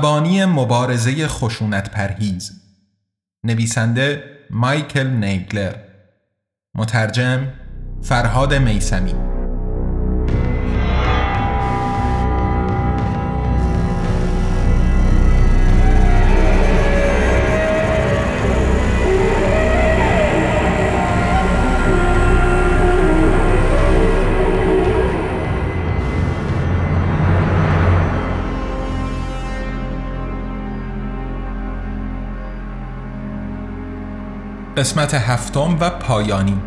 مبانی مبارزه خشونت پرهیز. نویسنده مایکل نیگلر. مترجم فرهاد میسمی قسمت هفتم و پایانی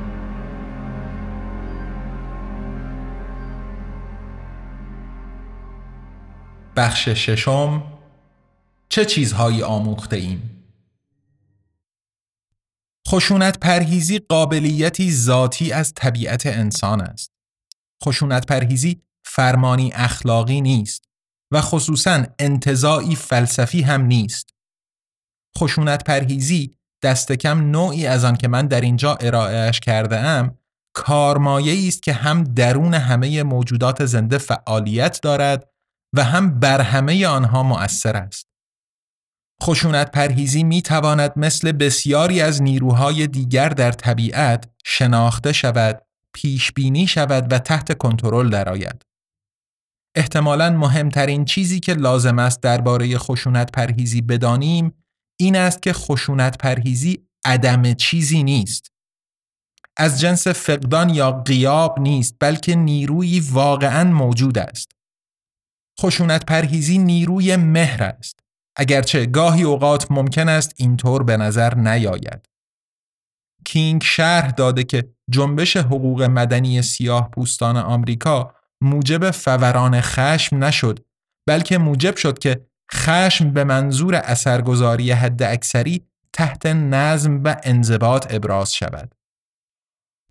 بخش ششم چه چیزهایی آموخته ایم؟ خشونت پرهیزی قابلیتی ذاتی از طبیعت انسان است. خشونت پرهیزی فرمانی اخلاقی نیست و خصوصا انتظاعی فلسفی هم نیست. خشونت پرهیزی دست کم نوعی از آن که من در اینجا ارائهش کرده ام کارمایه است که هم درون همه موجودات زنده فعالیت دارد و هم بر همه آنها مؤثر است. خشونت پرهیزی می تواند مثل بسیاری از نیروهای دیگر در طبیعت شناخته شود، پیش بینی شود و تحت کنترل درآید. احتمالاً مهمترین چیزی که لازم است درباره خشونت پرهیزی بدانیم این است که خشونت پرهیزی عدم چیزی نیست. از جنس فقدان یا قیاب نیست بلکه نیروی واقعا موجود است. خشونت پرهیزی نیروی مهر است. اگرچه گاهی اوقات ممکن است اینطور به نظر نیاید. کینگ شرح داده که جنبش حقوق مدنی سیاه پوستان آمریکا موجب فوران خشم نشد بلکه موجب شد که خشم به منظور اثرگذاری حد اکثری تحت نظم و انضباط ابراز شود.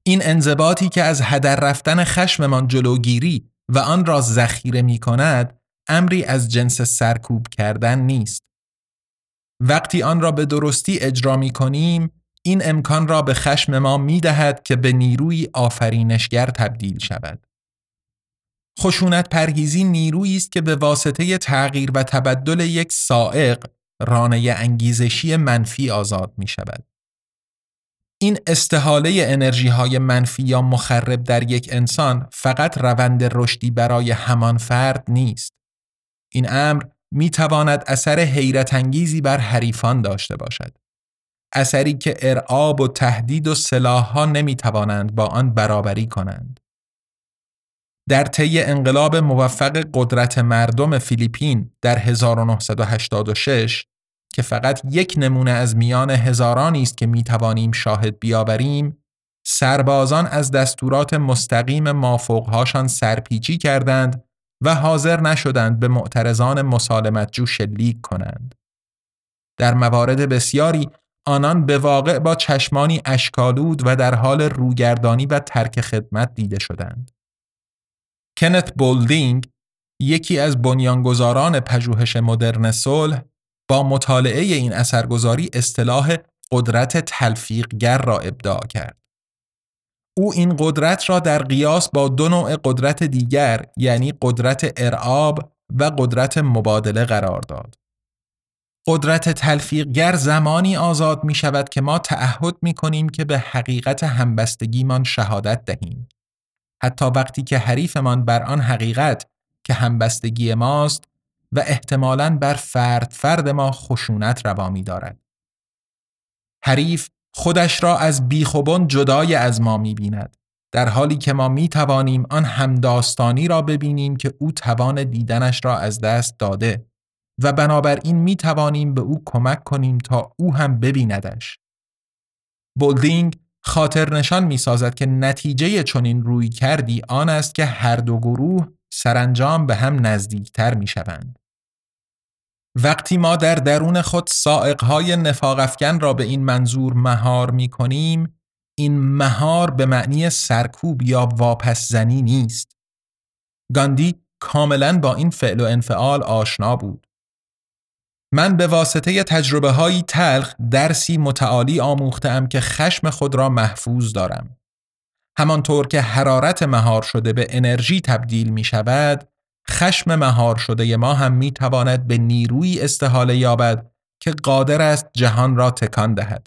این انضباطی که از هدر رفتن خشممان جلوگیری و آن را ذخیره می کند امری از جنس سرکوب کردن نیست. وقتی آن را به درستی اجرا می کنیم این امکان را به خشم ما می دهد که به نیروی آفرینشگر تبدیل شود. خشونت پرهیزی نیرویی است که به واسطه تغییر و تبدل یک سائق رانه انگیزشی منفی آزاد می شود. این استحاله انرژی های منفی یا مخرب در یک انسان فقط روند رشدی برای همان فرد نیست. این امر می تواند اثر حیرت انگیزی بر حریفان داشته باشد. اثری که ارعاب و تهدید و سلاح ها نمی توانند با آن برابری کنند. در طی انقلاب موفق قدرت مردم فیلیپین در 1986 که فقط یک نمونه از میان هزارانی است که می توانیم شاهد بیاوریم سربازان از دستورات مستقیم مافوقهاشان سرپیچی کردند و حاضر نشدند به معترضان مسالمتجو شلیک کنند. در موارد بسیاری آنان به واقع با چشمانی اشکالود و در حال روگردانی و ترک خدمت دیده شدند. کنت بولدینگ یکی از بنیانگذاران پژوهش مدرن صلح با مطالعه این اثرگذاری اصطلاح قدرت تلفیقگر را ابداع کرد. او این قدرت را در قیاس با دو نوع قدرت دیگر یعنی قدرت ارعاب و قدرت مبادله قرار داد. قدرت تلفیقگر زمانی آزاد می شود که ما تعهد می کنیم که به حقیقت همبستگیمان شهادت دهیم. حتی وقتی که حریفمان بر آن حقیقت که همبستگی ماست و احتمالاً بر فرد فرد ما خشونت روا می دارد. حریف خودش را از بیخوبان جدای از ما می بیند. در حالی که ما می توانیم آن همداستانی را ببینیم که او توان دیدنش را از دست داده و بنابراین می توانیم به او کمک کنیم تا او هم ببیندش. بولدینگ خاطر نشان می سازد که نتیجه چنین روی کردی آن است که هر دو گروه سرانجام به هم نزدیکتر می شوند. وقتی ما در درون خود سائقهای نفاق افکن را به این منظور مهار می کنیم این مهار به معنی سرکوب یا واپس زنی نیست. گاندی کاملا با این فعل و انفعال آشنا بود. من به واسطه تجربه های تلخ درسی متعالی آموختم که خشم خود را محفوظ دارم. همانطور که حرارت مهار شده به انرژی تبدیل می شود، خشم مهار شده ما هم می تواند به نیروی استحاله یابد که قادر است جهان را تکان دهد.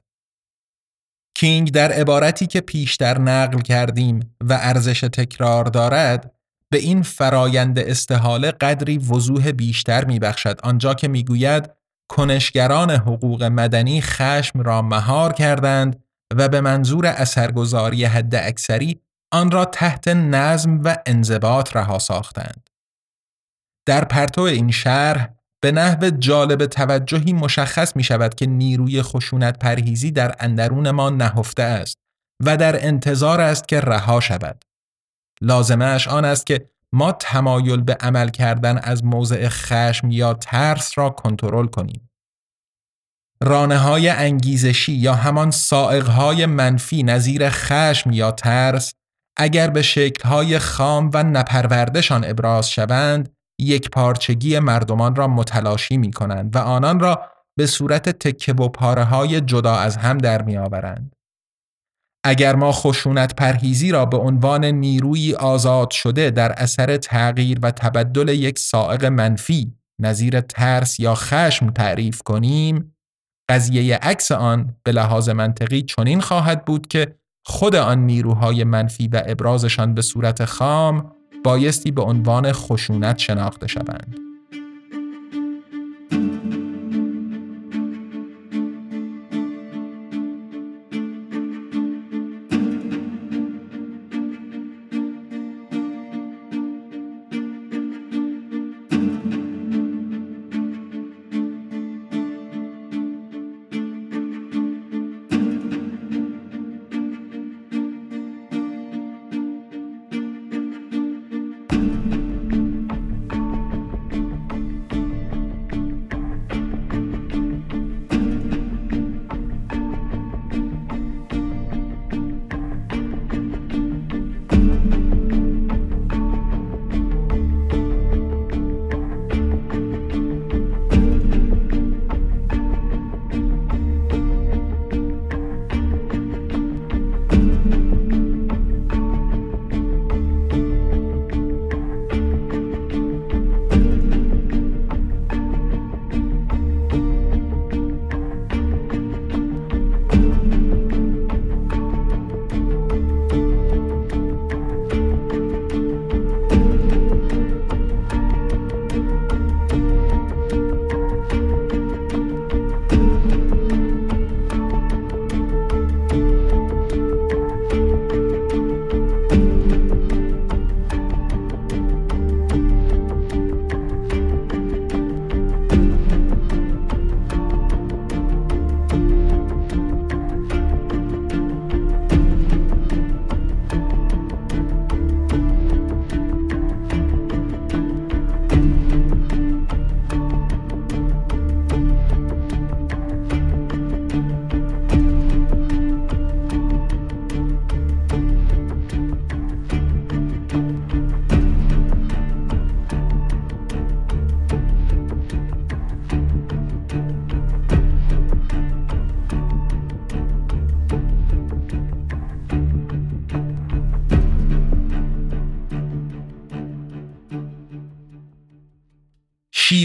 کینگ در عبارتی که پیشتر نقل کردیم و ارزش تکرار دارد به این فرایند استحاله قدری وضوح بیشتر میبخشد آنجا که می‌گوید کنشگران حقوق مدنی خشم را مهار کردند و به منظور اثرگذاری حد اکثری آن را تحت نظم و انضباط رها ساختند. در پرتو این شرح به نحو جالب توجهی مشخص می شود که نیروی خشونت پرهیزی در اندرون ما نهفته است و در انتظار است که رها شود. لازمش آن است که ما تمایل به عمل کردن از موضع خشم یا ترس را کنترل کنیم. رانه های انگیزشی یا همان سائق های منفی نظیر خشم یا ترس اگر به شکل های خام و نپروردشان ابراز شوند یک پارچگی مردمان را متلاشی می کنند و آنان را به صورت تکه و پاره های جدا از هم در می آورند. اگر ما خشونت پرهیزی را به عنوان نیروی آزاد شده در اثر تغییر و تبدل یک سائق منفی نظیر ترس یا خشم تعریف کنیم قضیه عکس آن به لحاظ منطقی چنین خواهد بود که خود آن نیروهای منفی و ابرازشان به صورت خام بایستی به عنوان خشونت شناخته شوند.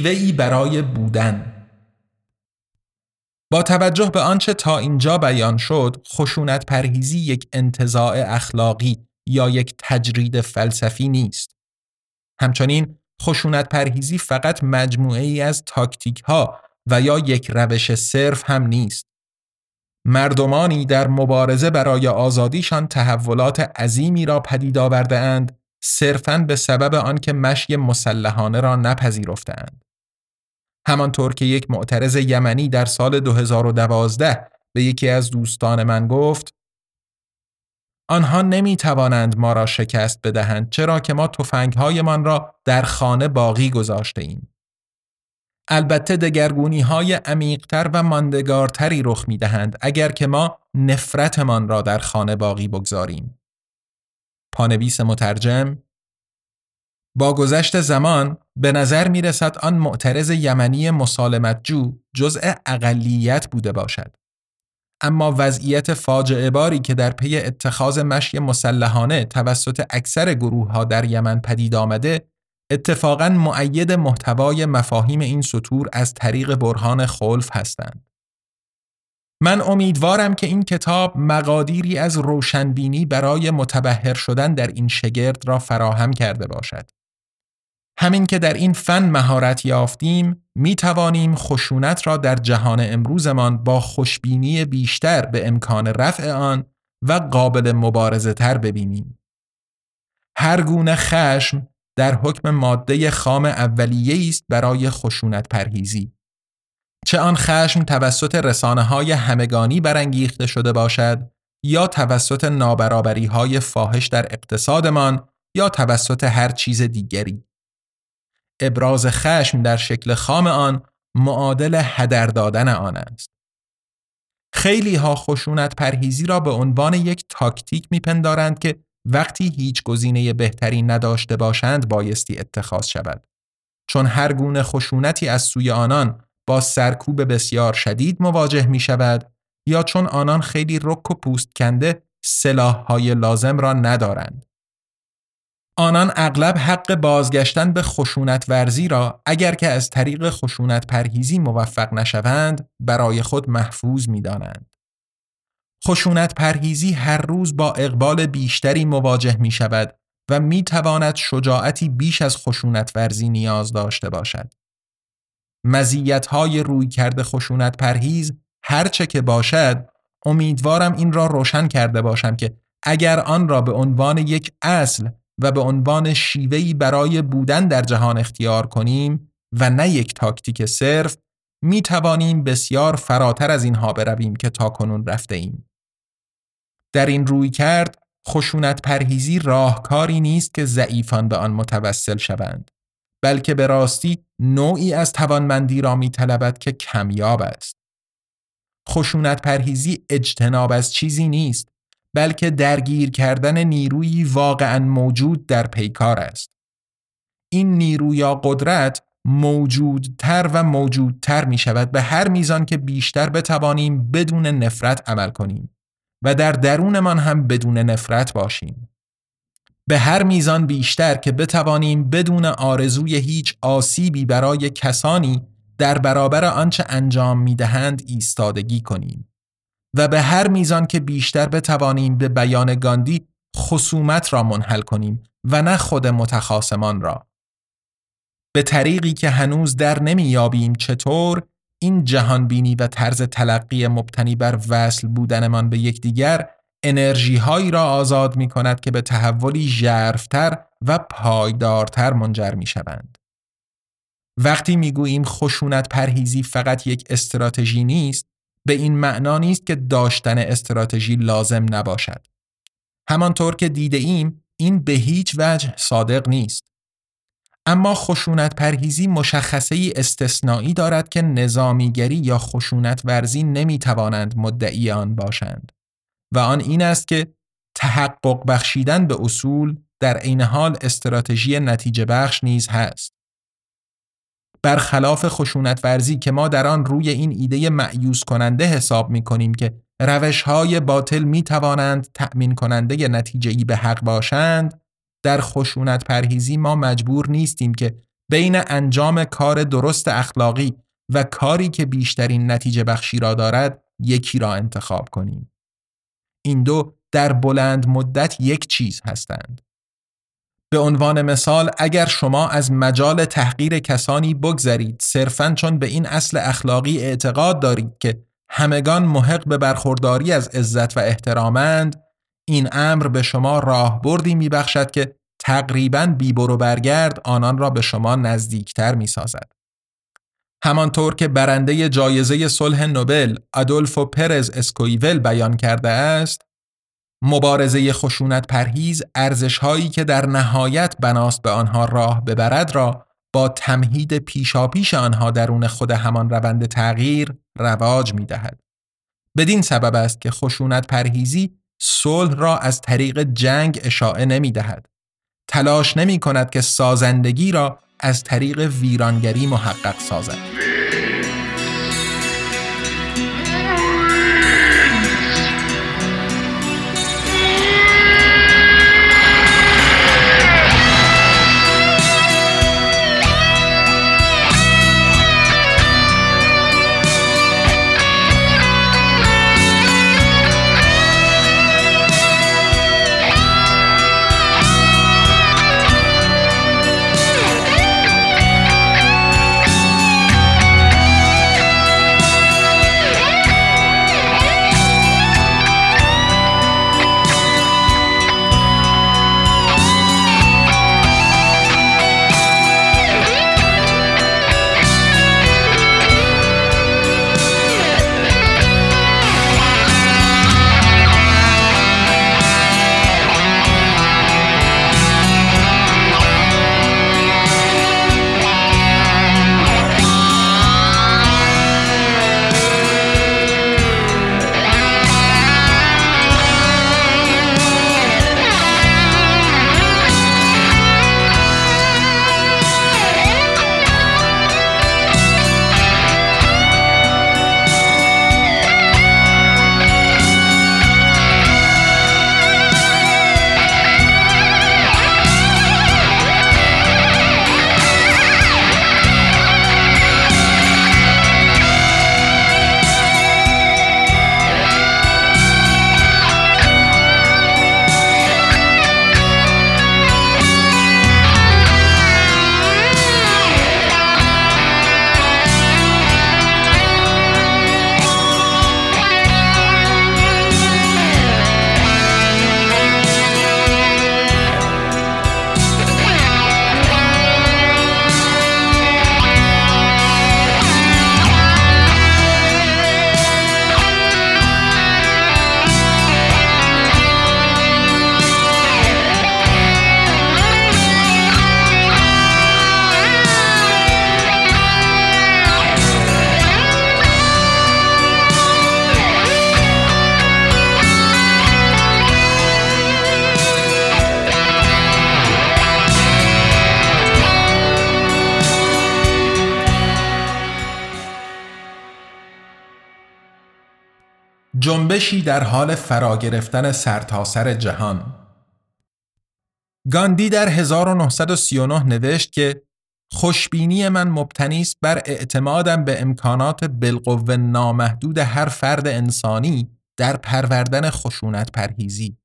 شیوهی برای بودن. با توجه به آنچه تا اینجا بیان شد خشونت پرهیزی یک انتزاع اخلاقی یا یک تجرید فلسفی نیست. همچنین خشونت پرهیزی فقط مجموعه ای از تاکتیک ها و یا یک روش صرف هم نیست. مردمانی در مبارزه برای آزادیشان تحولات عظیمی را پدید آورده اند صرفاً به سبب آنکه مشی مسلحانه را نپذیرفتند. همانطور که یک معترض یمنی در سال 2012 به یکی از دوستان من گفت آنها نمی توانند ما را شکست بدهند چرا که ما تفنگهایمان را در خانه باقی گذاشته ایم. البته دگرگونی های عمیقتر و ماندگارتری رخ می دهند اگر که ما نفرتمان را در خانه باقی بگذاریم. پانویس مترجم با گذشت زمان به نظر می رسد آن معترض یمنی مسالمتجو جزء اقلیت بوده باشد. اما وضعیت فاجعه باری که در پی اتخاذ مشی مسلحانه توسط اکثر گروه ها در یمن پدید آمده اتفاقا معید محتوای مفاهیم این سطور از طریق برهان خلف هستند. من امیدوارم که این کتاب مقادیری از روشنبینی برای متبهر شدن در این شگرد را فراهم کرده باشد. همین که در این فن مهارت یافتیم می توانیم خشونت را در جهان امروزمان با خوشبینی بیشتر به امکان رفع آن و قابل مبارزه تر ببینیم. هر گونه خشم در حکم ماده خام اولیه است برای خشونت پرهیزی. چه آن خشم توسط رسانه های همگانی برانگیخته شده باشد یا توسط نابرابری های فاحش در اقتصادمان یا توسط هر چیز دیگری. ابراز خشم در شکل خام آن معادل هدر دادن آن است. خیلی ها خشونت پرهیزی را به عنوان یک تاکتیک میپندارند که وقتی هیچ گزینه بهتری نداشته باشند بایستی اتخاذ شود. چون هر گونه خشونتی از سوی آنان با سرکوب بسیار شدید مواجه می شود یا چون آنان خیلی رک و پوست کنده سلاح های لازم را ندارند. آنان اغلب حق بازگشتن به خشونت ورزی را اگر که از طریق خشونت پرهیزی موفق نشوند برای خود محفوظ می دانند. خشونت پرهیزی هر روز با اقبال بیشتری مواجه می شود و می تواند شجاعتی بیش از خشونت ورزی نیاز داشته باشد. مزیت های روی کرده خشونت پرهیز هرچه که باشد امیدوارم این را روشن کرده باشم که اگر آن را به عنوان یک اصل و به عنوان شیوهی برای بودن در جهان اختیار کنیم و نه یک تاکتیک صرف می توانیم بسیار فراتر از اینها برویم که تا کنون رفته ایم. در این روی کرد خشونت پرهیزی راهکاری نیست که ضعیفان به آن متوسل شوند بلکه به راستی نوعی از توانمندی را می طلبد که کمیاب است. خشونت پرهیزی اجتناب از چیزی نیست بلکه درگیر کردن نیروی واقعا موجود در پیکار است. این نیرو یا قدرت موجودتر و موجودتر می شود به هر میزان که بیشتر بتوانیم بدون نفرت عمل کنیم و در درونمان هم بدون نفرت باشیم. به هر میزان بیشتر که بتوانیم بدون آرزوی هیچ آسیبی برای کسانی در برابر آنچه انجام می‌دهند ایستادگی کنیم و به هر میزان که بیشتر بتوانیم به بیان گاندی خصومت را منحل کنیم و نه خود متخاسمان را به طریقی که هنوز در نمیابیم چطور این جهانبینی و طرز تلقی مبتنی بر وصل بودنمان به یکدیگر انرژی هایی را آزاد می کند که به تحولی ژرفتر و پایدارتر منجر می شوند. وقتی می گوییم خشونت پرهیزی فقط یک استراتژی نیست به این معنا نیست که داشتن استراتژی لازم نباشد. همانطور که دیده ایم این به هیچ وجه صادق نیست. اما خشونت پرهیزی مشخصه ای استثنایی دارد که نظامیگری یا خشونت ورزی نمی توانند مدعی آن باشند. و آن این است که تحقق بخشیدن به اصول در عین حال استراتژی نتیجه بخش نیز هست. برخلاف خشونت ورزی که ما در آن روی این ایده معیوس کننده حساب می کنیم که روش های باطل می توانند تأمین کننده نتیجه به حق باشند در خشونت پرهیزی ما مجبور نیستیم که بین انجام کار درست اخلاقی و کاری که بیشترین نتیجه بخشی را دارد یکی را انتخاب کنیم. این دو در بلند مدت یک چیز هستند. به عنوان مثال اگر شما از مجال تحقیر کسانی بگذرید صرفاً چون به این اصل اخلاقی اعتقاد دارید که همگان محق به برخورداری از عزت و احترامند این امر به شما راهبردی میبخشد که تقریباً بیبر و برگرد آنان را به شما نزدیکتر می‌سازد. همانطور که برنده جایزه صلح نوبل آدولفو پرز اسکویول بیان کرده است مبارزه خشونت پرهیز ارزش هایی که در نهایت بناست به آنها راه ببرد را با تمهید پیشاپیش آنها درون خود همان روند تغییر رواج می دهد. بدین سبب است که خشونت پرهیزی صلح را از طریق جنگ اشاعه نمی دهد. تلاش نمی کند که سازندگی را از طریق ویرانگری محقق سازد. جنبشی در حال فرا گرفتن سرتاسر سر جهان. گاندی در 1939 نوشت که خوشبینی من مبتنی است بر اعتمادم به امکانات بالقوه نامحدود هر فرد انسانی در پروردن خشونت پرهیزی.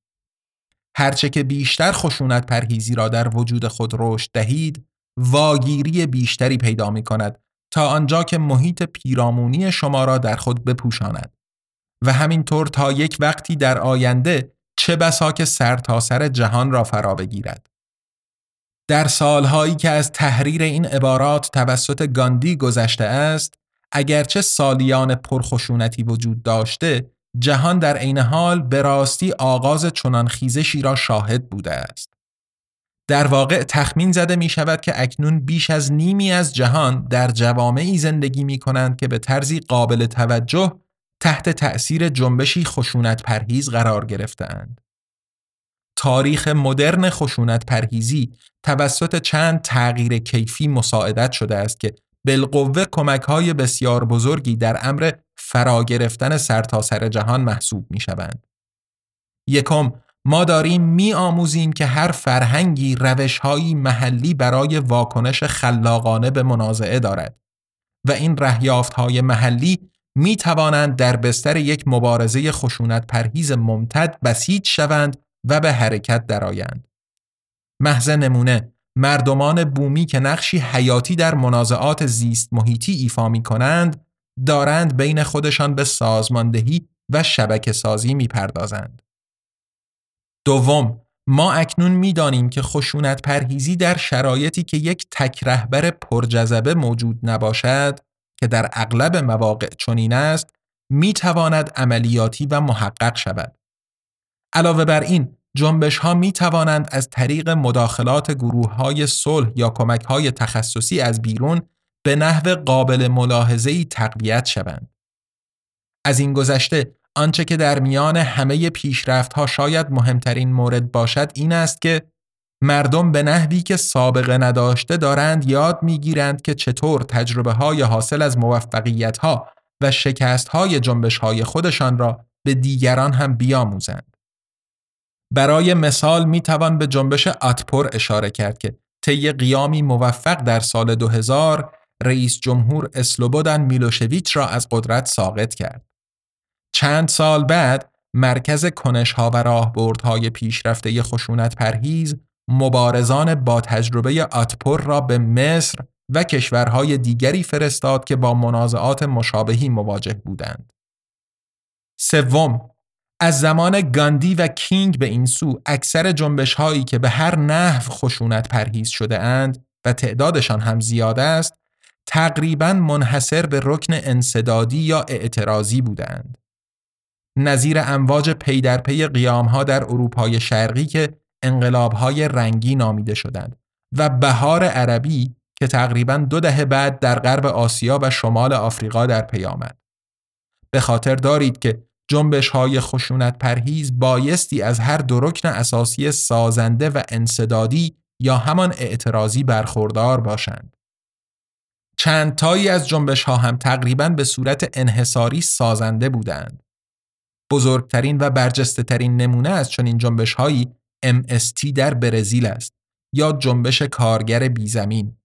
هرچه که بیشتر خشونت پرهیزی را در وجود خود رشد دهید واگیری بیشتری پیدا می کند تا آنجا که محیط پیرامونی شما را در خود بپوشاند. و همینطور تا یک وقتی در آینده چه بسا که سرتاسر سر جهان را فرا بگیرد. در سالهایی که از تحریر این عبارات توسط گاندی گذشته است، اگرچه سالیان پرخشونتی وجود داشته، جهان در عین حال به راستی آغاز چنان خیزشی را شاهد بوده است. در واقع تخمین زده می شود که اکنون بیش از نیمی از جهان در جوامعی زندگی می کنند که به طرزی قابل توجه تحت تأثیر جنبشی خشونت پرهیز قرار گرفتند. تاریخ مدرن خشونت پرهیزی توسط چند تغییر کیفی مساعدت شده است که بالقوه کمک های بسیار بزرگی در امر فرا گرفتن سرتاسر سر جهان محسوب می شوند. یکم ما داریم می آموزیم که هر فرهنگی روشهایی محلی برای واکنش خلاقانه به منازعه دارد و این رهیافت های محلی می توانند در بستر یک مبارزه خشونت پرهیز ممتد بسیج شوند و به حرکت درآیند. محض نمونه مردمان بومی که نقشی حیاتی در منازعات زیست محیطی ایفا می کنند دارند بین خودشان به سازماندهی و شبکه سازی می پردازند. دوم ما اکنون می‌دانیم که خشونت پرهیزی در شرایطی که یک تک رهبر پرجذبه موجود نباشد که در اغلب مواقع چنین است می تواند عملیاتی و محقق شود. علاوه بر این جنبش ها می توانند از طریق مداخلات گروه های صلح یا کمک های تخصصی از بیرون به نحو قابل ملاحظه‌ای تقویت شوند. از این گذشته آنچه که در میان همه پیشرفت ها شاید مهمترین مورد باشد این است که مردم به نحوی که سابقه نداشته دارند یاد می‌گیرند که چطور تجربه های حاصل از موفقیت ها و شکست های جنبش های خودشان را به دیگران هم بیاموزند. برای مثال می توان به جنبش اتپور اشاره کرد که طی قیامی موفق در سال 2000 رئیس جمهور اسلوبودن میلوشویچ را از قدرت ساقط کرد. چند سال بعد مرکز کنشها و راهبردهای پیشرفته خشونت پرهیز مبارزان با تجربه آتپور را به مصر و کشورهای دیگری فرستاد که با منازعات مشابهی مواجه بودند. سوم، از زمان گاندی و کینگ به این سو اکثر جنبش هایی که به هر نحو خشونت پرهیز شده اند و تعدادشان هم زیاد است تقریبا منحصر به رکن انسدادی یا اعتراضی بودند. نظیر امواج پی در پی قیام ها در اروپای شرقی که انقلاب های رنگی نامیده شدند و بهار عربی که تقریبا دو دهه بعد در غرب آسیا و شمال آفریقا در پی آمد. به خاطر دارید که جنبش های خشونت پرهیز بایستی از هر دو رکن اساسی سازنده و انصدادی یا همان اعتراضی برخوردار باشند. چند تایی از جنبش ها هم تقریبا به صورت انحصاری سازنده بودند. بزرگترین و برجسته ترین نمونه از چنین جنبش هایی MST در برزیل است یا جنبش کارگر بیزمین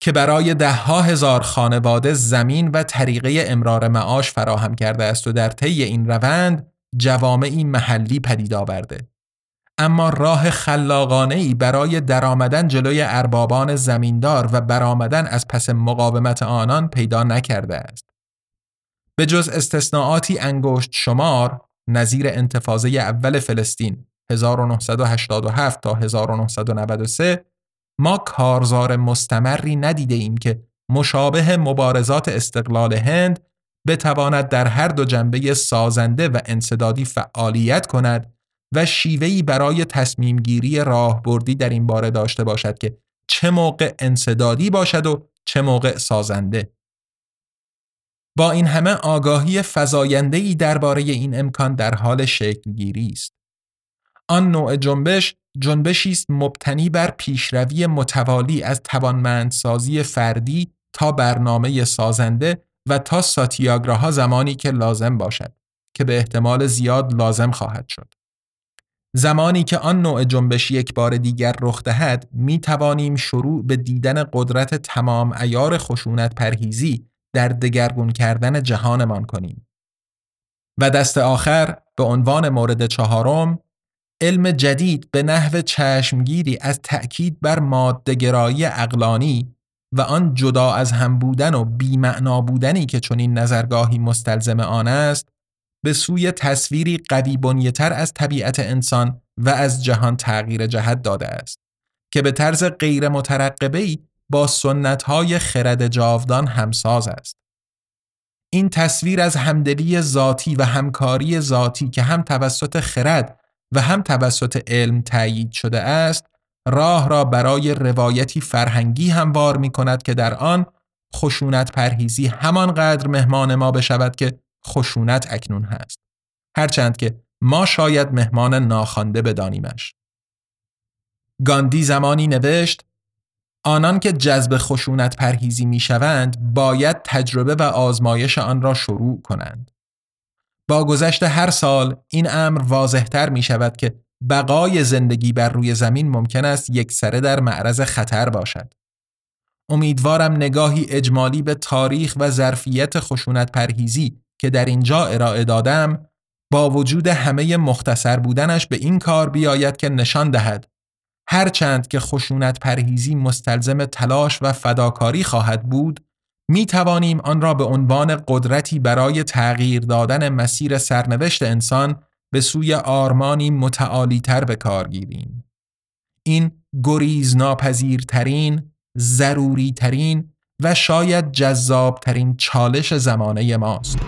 که برای دهها هزار خانواده زمین و طریقه امرار معاش فراهم کرده است و در طی این روند جوامعی محلی پدید آورده. اما راه خلاقانه ای برای درآمدن جلوی اربابان زمیندار و برآمدن از پس مقاومت آنان پیدا نکرده است. به جز استثناعاتی انگشت شمار نظیر انتفاضه اول فلسطین 1987 تا 1993 ما کارزار مستمری ندیده ایم که مشابه مبارزات استقلال هند بتواند در هر دو جنبه سازنده و انصدادی فعالیت کند و شیوهی برای تصمیم گیری راهبردی در این باره داشته باشد که چه موقع انصدادی باشد و چه موقع سازنده. با این همه آگاهی فزاینده‌ای درباره این امکان در حال شکلگیری است. آن نوع جنبش جنبشی است مبتنی بر پیشروی متوالی از توانمندسازی فردی تا برنامه سازنده و تا ساتیاگراها زمانی که لازم باشد که به احتمال زیاد لازم خواهد شد. زمانی که آن نوع جنبش یک بار دیگر رخ دهد می توانیم شروع به دیدن قدرت تمام ایار خشونت پرهیزی در دگرگون کردن جهانمان کنیم. و دست آخر به عنوان مورد چهارم علم جدید به نحو چشمگیری از تأکید بر مادهگرایی اقلانی و آن جدا از هم بودن و بیمعنا بودنی که چنین نظرگاهی مستلزم آن است به سوی تصویری قوی بنیتر از طبیعت انسان و از جهان تغییر جهت داده است که به طرز غیر مترقبه‌ای با سنتهای خرد جاودان همساز است. این تصویر از همدلی ذاتی و همکاری ذاتی که هم توسط خرد و هم توسط علم تایید شده است راه را برای روایتی فرهنگی هموار می کند که در آن خشونت پرهیزی همانقدر مهمان ما بشود که خشونت اکنون هست. هرچند که ما شاید مهمان ناخوانده بدانیمش. گاندی زمانی نوشت آنان که جذب خشونت پرهیزی می شوند باید تجربه و آزمایش آن را شروع کنند. با گذشت هر سال این امر واضحتر می شود که بقای زندگی بر روی زمین ممکن است یک سره در معرض خطر باشد. امیدوارم نگاهی اجمالی به تاریخ و ظرفیت خشونت پرهیزی که در اینجا ارائه دادم با وجود همه مختصر بودنش به این کار بیاید که نشان دهد هرچند که خشونت پرهیزی مستلزم تلاش و فداکاری خواهد بود می توانیم آن را به عنوان قدرتی برای تغییر دادن مسیر سرنوشت انسان به سوی آرمانی متعالی تر به کار گیریم. این گریز ناپذیرترین، ضروری ترین و شاید جذاب ترین چالش زمانه ماست.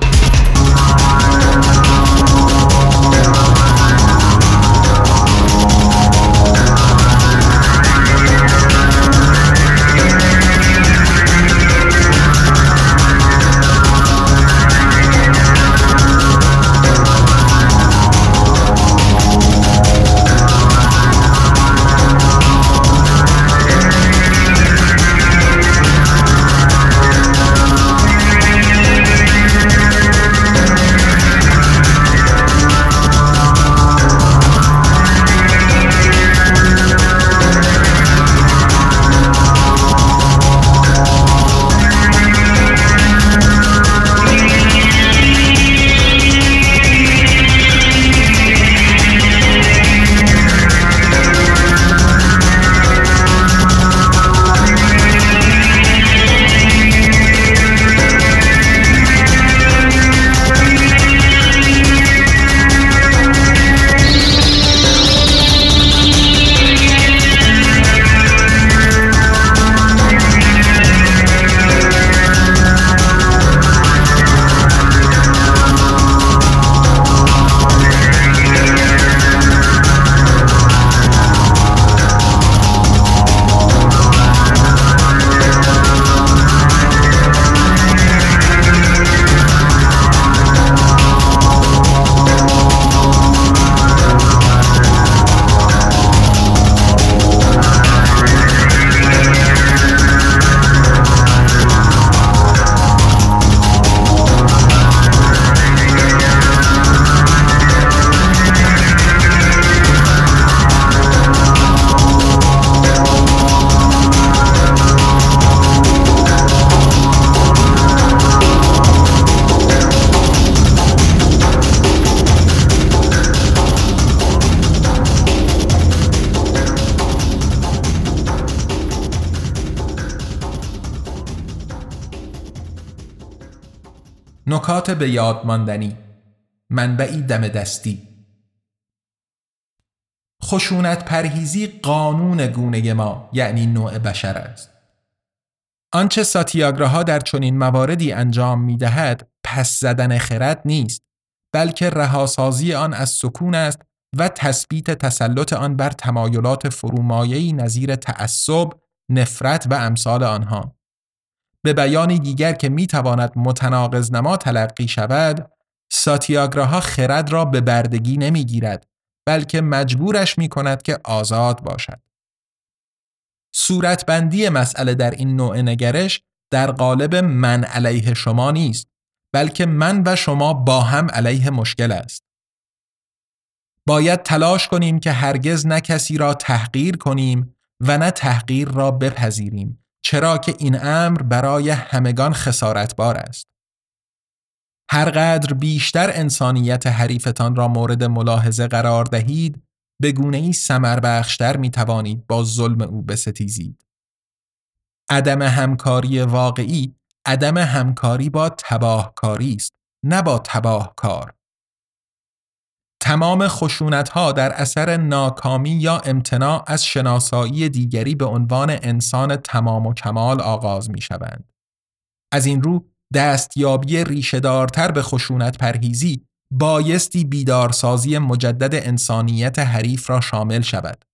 به یاد ماندنی. منبعی دم دستی. خشونت پرهیزی قانون گونه ما یعنی نوع بشر است. آنچه ساتیاگراها در چنین مواردی انجام می دهد پس زدن خرد نیست بلکه رهاسازی آن از سکون است و تثبیت تسلط آن بر تمایلات فرومایه‌ای نظیر تعصب، نفرت و امثال آنها. به بیانی دیگر که می تواند متناقض نما تلقی شود، ساتیاگراها خرد را به بردگی نمی گیرد بلکه مجبورش می کند که آزاد باشد. صورتبندی مسئله در این نوع نگرش در قالب من علیه شما نیست بلکه من و شما با هم علیه مشکل است. باید تلاش کنیم که هرگز نه کسی را تحقیر کنیم و نه تحقیر را بپذیریم چرا که این امر برای همگان خسارتبار است. هرقدر بیشتر انسانیت حریفتان را مورد ملاحظه قرار دهید به گونه ای سمر بخشتر می توانید با ظلم او بستیزید. عدم همکاری واقعی عدم همکاری با تباهکاری است نه با تباهکار. تمام خشونت ها در اثر ناکامی یا امتناع از شناسایی دیگری به عنوان انسان تمام و کمال آغاز می شوند. از این رو دستیابی ریشهدارتر به خشونت پرهیزی بایستی بیدارسازی مجدد انسانیت حریف را شامل شود.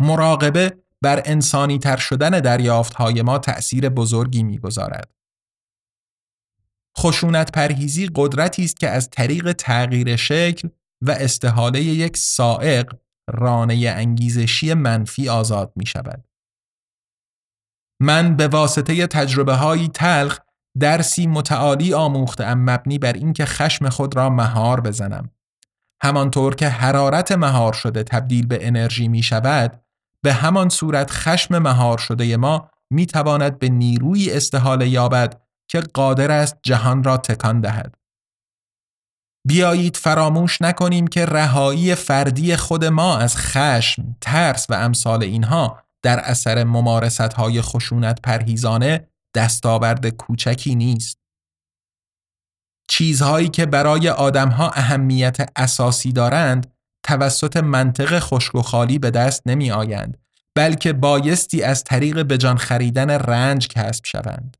مراقبه بر انسانی تر شدن دریافت ما تأثیر بزرگی می‌گذارد. خشونت پرهیزی قدرتی است که از طریق تغییر شکل و استحاله یک سائق رانه انگیزشی منفی آزاد می شود. من به واسطه تجربه های تلخ درسی متعالی آموختم مبنی بر اینکه خشم خود را مهار بزنم. همانطور که حرارت مهار شده تبدیل به انرژی می شود، به همان صورت خشم مهار شده ما می تواند به نیروی استحاله یابد که قادر است جهان را تکان دهد. بیایید فراموش نکنیم که رهایی فردی خود ما از خشم، ترس و امثال اینها در اثر ممارست های خشونت پرهیزانه دستاورد کوچکی نیست. چیزهایی که برای آدمها اهمیت اساسی دارند توسط منطق خشک و خالی به دست نمی آیند بلکه بایستی از طریق بجان خریدن رنج کسب شوند.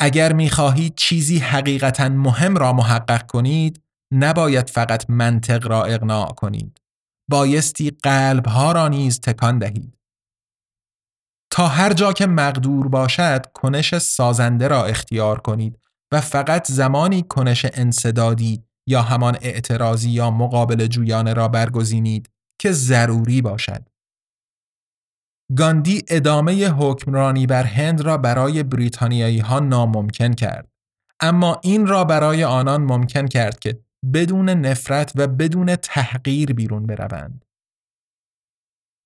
اگر می خواهید چیزی حقیقتا مهم را محقق کنید نباید فقط منطق را اقناع کنید. بایستی قلبها را نیز تکان دهید. تا هر جا که مقدور باشد کنش سازنده را اختیار کنید و فقط زمانی کنش انصدادی یا همان اعتراضی یا مقابل جویانه را برگزینید که ضروری باشد. گاندی ادامه حکمرانی بر هند را برای بریتانیایی ها ناممکن کرد. اما این را برای آنان ممکن کرد که بدون نفرت و بدون تحقیر بیرون بروند.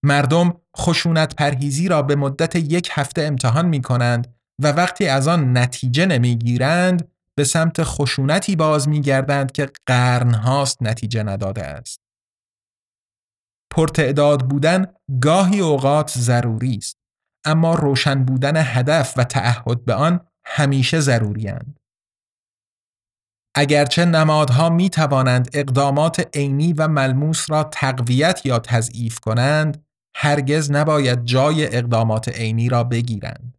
مردم خشونت پرهیزی را به مدت یک هفته امتحان می کنند و وقتی از آن نتیجه نمی گیرند به سمت خشونتی باز می گردند که قرنهاست نتیجه نداده است. پرتعداد بودن گاهی اوقات ضروری است اما روشن بودن هدف و تعهد به آن همیشه ضروری هند. اگرچه نمادها می توانند اقدامات عینی و ملموس را تقویت یا تضعیف کنند هرگز نباید جای اقدامات عینی را بگیرند.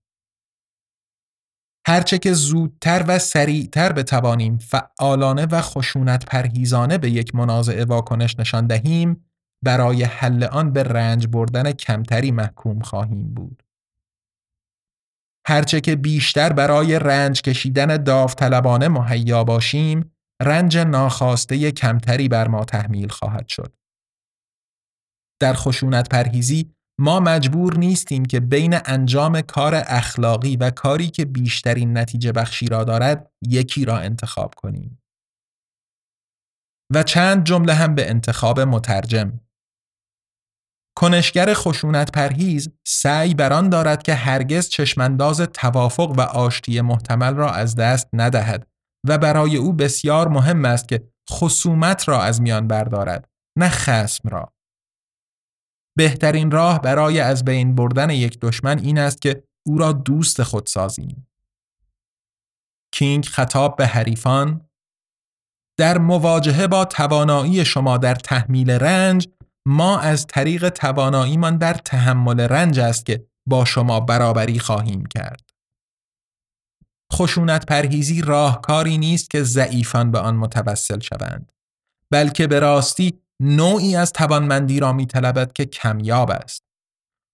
هرچه که زودتر و سریعتر بتوانیم فعالانه و خشونت پرهیزانه به یک منازعه واکنش نشان دهیم برای حل آن به رنج بردن کمتری محکوم خواهیم بود. هرچه که بیشتر برای رنج کشیدن داوطلبانه مهیا باشیم رنج ناخواسته کمتری بر ما تحمیل خواهد شد. در خشونت پرهیزی ما مجبور نیستیم که بین انجام کار اخلاقی و کاری که بیشترین نتیجه بخشی را دارد یکی را انتخاب کنیم. و چند جمله هم به انتخاب مترجم. کنشگر خشونت پرهیز سعی بران دارد که هرگز چشمانداز توافق و آشتی محتمل را از دست ندهد و برای او بسیار مهم است که خصومت را از میان بردارد نه خسم را. بهترین راه برای از بین بردن یک دشمن این است که او را دوست خود سازیم. کینگ خطاب به حریفان در مواجهه با توانایی شما در تحمیل رنج ما از طریق تواناییمان در تحمل رنج است که با شما برابری خواهیم کرد. خشونت پرهیزی راهکاری نیست که ضعیفان به آن متوسل شوند بلکه به راستی نوعی از توانمندی را می که کمیاب است.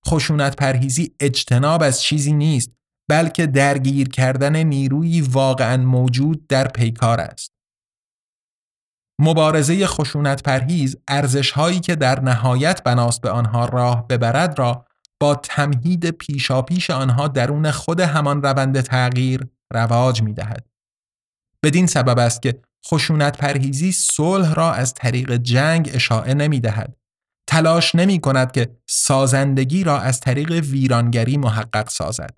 خشونت پرهیزی اجتناب از چیزی نیست بلکه درگیر کردن نیروی واقعا موجود در پیکار است. مبارزه خشونت پرهیز ارزش هایی که در نهایت بناست به آنها راه ببرد را با تمهید پیشاپیش آنها درون خود همان روند تغییر رواج می دهد. بدین سبب است که خشونت پرهیزی صلح را از طریق جنگ اشاعه نمی دهد. تلاش نمی کند که سازندگی را از طریق ویرانگری محقق سازد.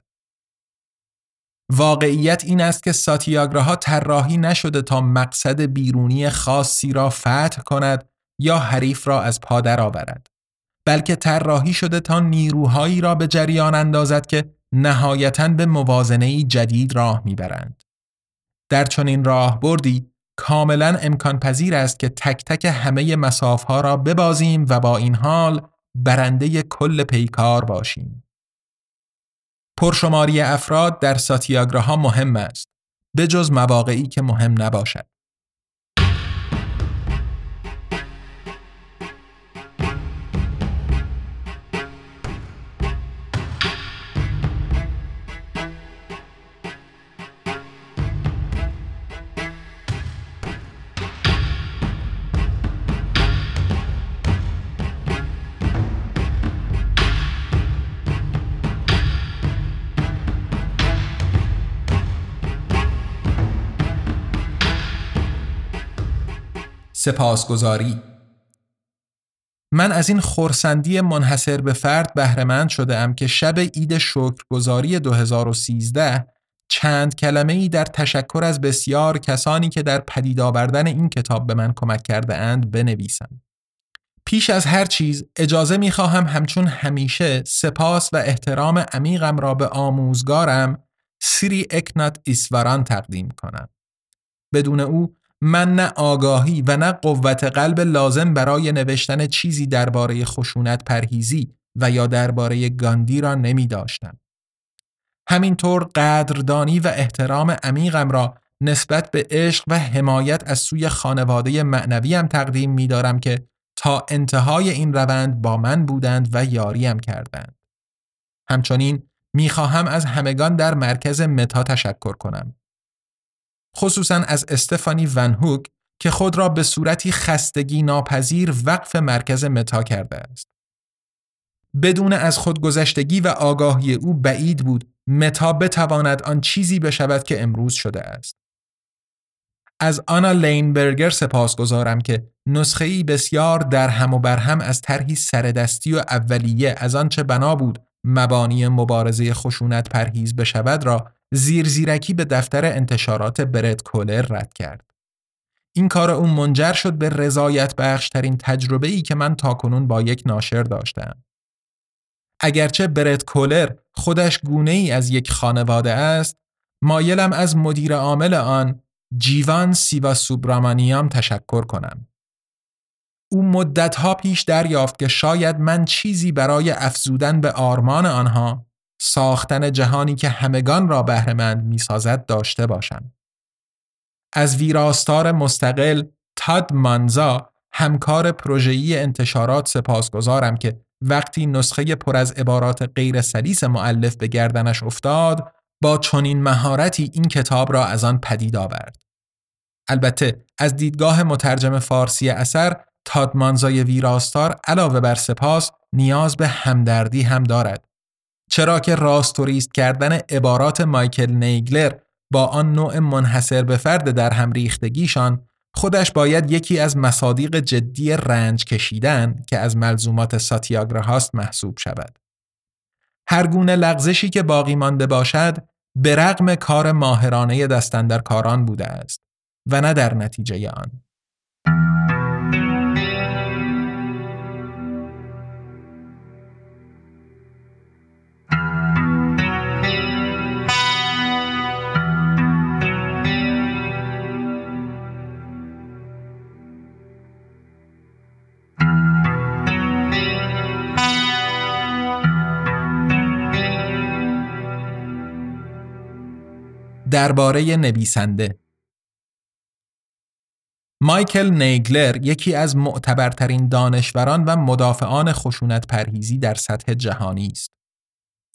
واقعیت این است که ساتیاگراها طراحی نشده تا مقصد بیرونی خاصی را فتح کند یا حریف را از پا درآورد بلکه طراحی شده تا نیروهایی را به جریان اندازد که نهایتا به موازنه جدید راه می‌برند. در چنین راه بردی کاملا امکان پذیر است که تک تک همه مساف ها را ببازیم و با این حال برنده کل پیکار باشیم. پرشماری افراد در ساتیاگراها مهم است به جز مواقعی که مهم نباشد. سپاسگزاری من از این خورسندی منحصر به فرد بهرهمند شده ام که شب عید شکرگزاری 2013 چند کلمه ای در تشکر از بسیار کسانی که در پدید آوردن این کتاب به من کمک کرده اند بنویسم. پیش از هر چیز اجازه می خواهم همچون همیشه سپاس و احترام عمیقم را به آموزگارم سری اکنات ایسوران تقدیم کنم. بدون او من نه آگاهی و نه قوت قلب لازم برای نوشتن چیزی درباره خشونت پرهیزی و یا درباره گاندی را نمی داشتم. همینطور قدردانی و احترام عمیقم را نسبت به عشق و حمایت از سوی خانواده معنویم تقدیم می دارم که تا انتهای این روند با من بودند و یاریم کردند. همچنین خواهم از همگان در مرکز متا تشکر کنم. خصوصا از استفانی ونهوک که خود را به صورتی خستگی ناپذیر وقف مرکز متا کرده است. بدون از خودگذشتگی و آگاهی او بعید بود متا بتواند آن چیزی بشود که امروز شده است. از آنا لینبرگر سپاس گذارم که نسخه ای بسیار در هم و برهم از طرحی سردستی و اولیه از آنچه بنا بود مبانی مبارزه خشونت پرهیز بشود را زیر زیرکی به دفتر انتشارات برد کولر رد کرد. این کار او منجر شد به رضایت بخشترین تجربه ای که من تاکنون با یک ناشر داشتم. اگرچه برد کولر خودش گونه ای از یک خانواده است، مایلم از مدیر عامل آن جیوان سیوا سوبرامانیام تشکر کنم. او مدتها پیش دریافت که شاید من چیزی برای افزودن به آرمان آنها ساختن جهانی که همگان را بهرهمند می‌سازد داشته باشم. از ویراستار مستقل تاد مانزا همکار پروژه‌ای انتشارات سپاسگزارم که وقتی نسخه پر از عبارات غیر سلیس معلف به گردنش افتاد با چنین مهارتی این کتاب را از آن پدید آورد. البته از دیدگاه مترجم فارسی اثر تاد مانزای ویراستار علاوه بر سپاس نیاز به همدردی هم دارد چرا که راستوریست کردن عبارات مایکل نیگلر با آن نوع منحصر به فرد در هم ریختگیشان خودش باید یکی از مصادیق جدی رنج کشیدن که از ملزومات ساتیاگراهاست محسوب شود. هر گونه لغزشی که باقی مانده باشد به رغم کار ماهرانه دستندرکاران بوده است و نه در نتیجه آن. درباره نویسنده مایکل نیگلر یکی از معتبرترین دانشوران و مدافعان خشونت پرهیزی در سطح جهانی است.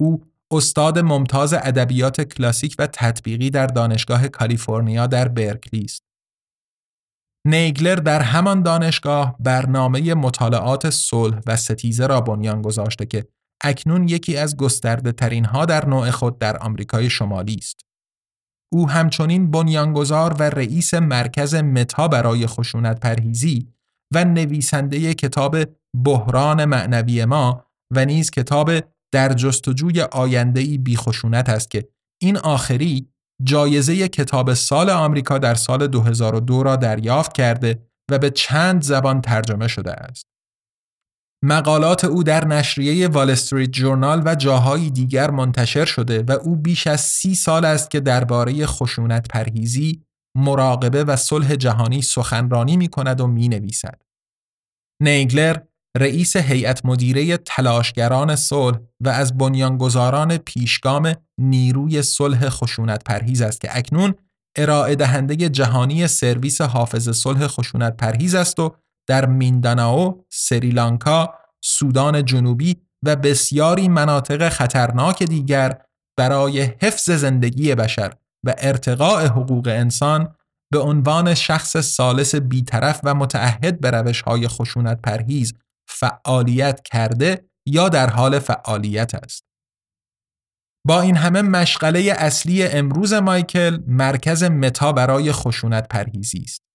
او استاد ممتاز ادبیات کلاسیک و تطبیقی در دانشگاه کالیفرنیا در برکلی است. نیگلر در همان دانشگاه برنامه مطالعات صلح و ستیزه را بنیان گذاشته که اکنون یکی از گسترده ترین ها در نوع خود در آمریکای شمالی است. او همچنین بنیانگذار و رئیس مرکز متا برای خشونت پرهیزی و نویسنده کتاب بحران معنوی ما و نیز کتاب در جستجوی آینده‌ای بی خشونت است که این آخری جایزه کتاب سال آمریکا در سال 2002 را دریافت کرده و به چند زبان ترجمه شده است. مقالات او در نشریه وال استریت جورنال و جاهای دیگر منتشر شده و او بیش از سی سال است که درباره خشونت پرهیزی، مراقبه و صلح جهانی سخنرانی می کند و می نویسد. نیگلر رئیس هیئت مدیره تلاشگران صلح و از بنیانگذاران پیشگام نیروی صلح خشونت پرهیز است که اکنون ارائه دهنده جهانی سرویس حافظ صلح خشونت پرهیز است و در مینداناو، سریلانکا، سودان جنوبی و بسیاری مناطق خطرناک دیگر برای حفظ زندگی بشر و ارتقاء حقوق انسان به عنوان شخص سالس بیطرف و متعهد به روش های خشونت پرهیز فعالیت کرده یا در حال فعالیت است. با این همه مشغله اصلی امروز مایکل مرکز متا برای خشونت پرهیزی است.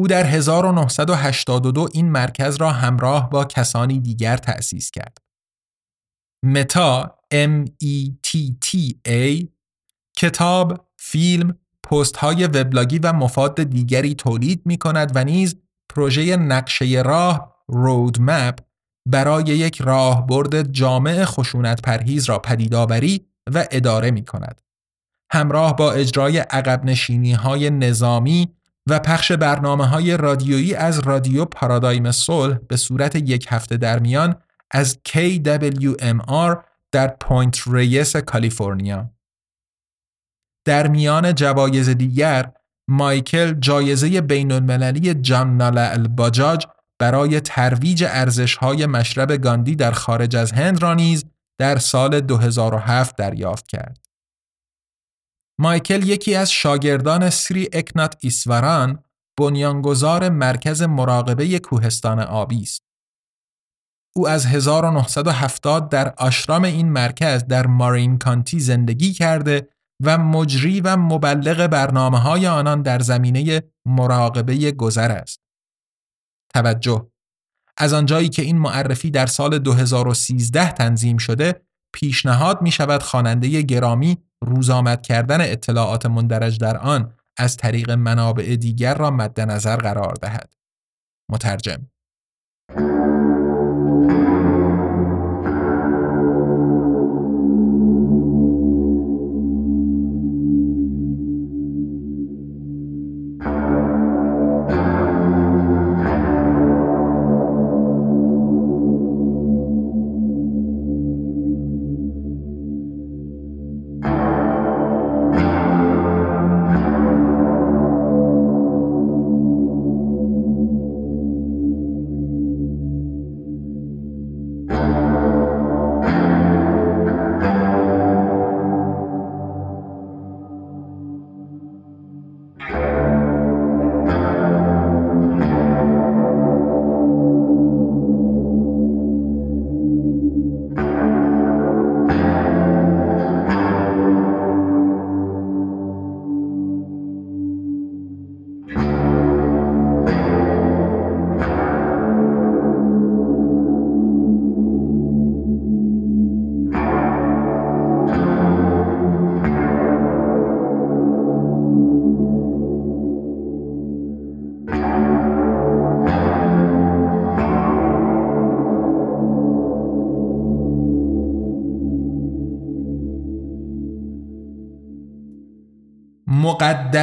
او در 1982 این مرکز را همراه با کسانی دیگر تأسیس کرد. متا M-E-T-T-A کتاب، فیلم، پست های وبلاگی و مفاد دیگری تولید می کند و نیز پروژه نقشه راه رودمپ برای یک راهبرد جامع خشونت پرهیز را پدیدآوری و اداره می کند. همراه با اجرای عقب نشینی های نظامی و پخش برنامه های رادیویی از رادیو پارادایم صلح به صورت یک هفته در میان از KWMR در پوینت ریس کالیفرنیا. در میان جوایز دیگر مایکل جایزه بین المللی جامنالال باجاج برای ترویج های مشرب گاندی در خارج از هند را نیز در سال 2007 دریافت کرد. مایکل یکی از شاگردان سری اکنات ایسوران بنیانگذار مرکز مراقبه کوهستان آبی است. او از 1970 در آشرام این مرکز در مارین کانتی زندگی کرده و مجری و مبلغ برنامه های آنان در زمینه مراقبه گذر است. توجه از آنجایی که این معرفی در سال 2013 تنظیم شده پیشنهاد می شود خواننده گرامی روزآمد کردن اطلاعات مندرج در آن از طریق منابع دیگر را مد نظر قرار دهد. مترجم